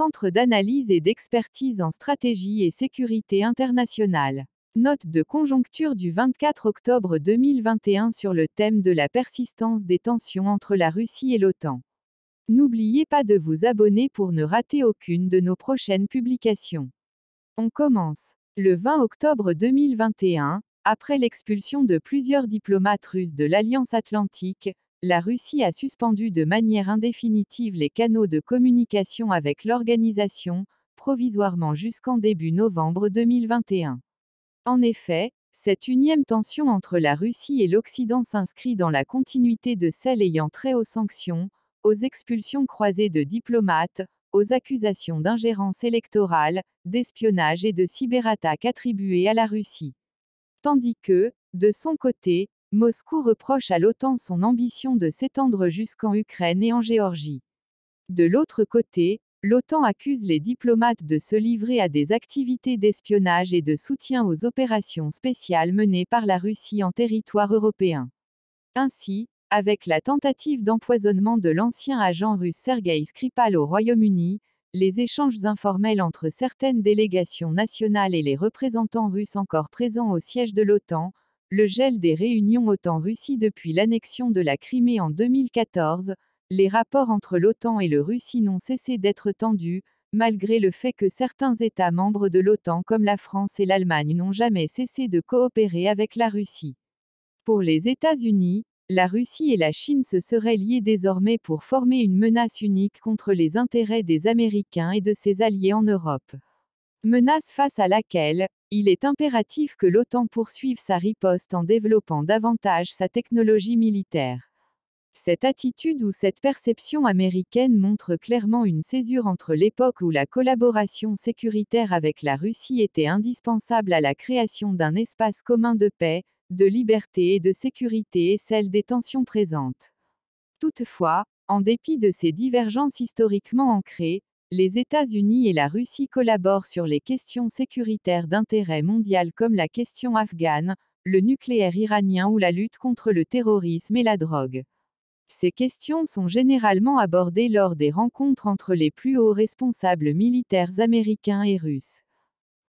centre d'analyse et d'expertise en stratégie et sécurité internationale. Note de conjoncture du 24 octobre 2021 sur le thème de la persistance des tensions entre la Russie et l'OTAN. N'oubliez pas de vous abonner pour ne rater aucune de nos prochaines publications. On commence. Le 20 octobre 2021, après l'expulsion de plusieurs diplomates russes de l'Alliance Atlantique, la Russie a suspendu de manière indéfinitive les canaux de communication avec l'organisation, provisoirement jusqu'en début novembre 2021. En effet, cette unième tension entre la Russie et l'Occident s'inscrit dans la continuité de celle ayant trait aux sanctions, aux expulsions croisées de diplomates, aux accusations d'ingérence électorale, d'espionnage et de cyberattaques attribuées à la Russie. Tandis que, de son côté, Moscou reproche à l'OTAN son ambition de s'étendre jusqu'en Ukraine et en Géorgie. De l'autre côté, l'OTAN accuse les diplomates de se livrer à des activités d'espionnage et de soutien aux opérations spéciales menées par la Russie en territoire européen. Ainsi, avec la tentative d'empoisonnement de l'ancien agent russe Sergei Skripal au Royaume-Uni, les échanges informels entre certaines délégations nationales et les représentants russes encore présents au siège de l'OTAN, le gel des réunions OTAN-Russie depuis l'annexion de la Crimée en 2014, les rapports entre l'OTAN et le Russie n'ont cessé d'être tendus, malgré le fait que certains États membres de l'OTAN comme la France et l'Allemagne n'ont jamais cessé de coopérer avec la Russie. Pour les États-Unis, la Russie et la Chine se seraient liées désormais pour former une menace unique contre les intérêts des Américains et de ses alliés en Europe. Menace face à laquelle, il est impératif que l'OTAN poursuive sa riposte en développant davantage sa technologie militaire. Cette attitude ou cette perception américaine montre clairement une césure entre l'époque où la collaboration sécuritaire avec la Russie était indispensable à la création d'un espace commun de paix, de liberté et de sécurité et celle des tensions présentes. Toutefois, en dépit de ces divergences historiquement ancrées, les États-Unis et la Russie collaborent sur les questions sécuritaires d'intérêt mondial comme la question afghane, le nucléaire iranien ou la lutte contre le terrorisme et la drogue. Ces questions sont généralement abordées lors des rencontres entre les plus hauts responsables militaires américains et russes.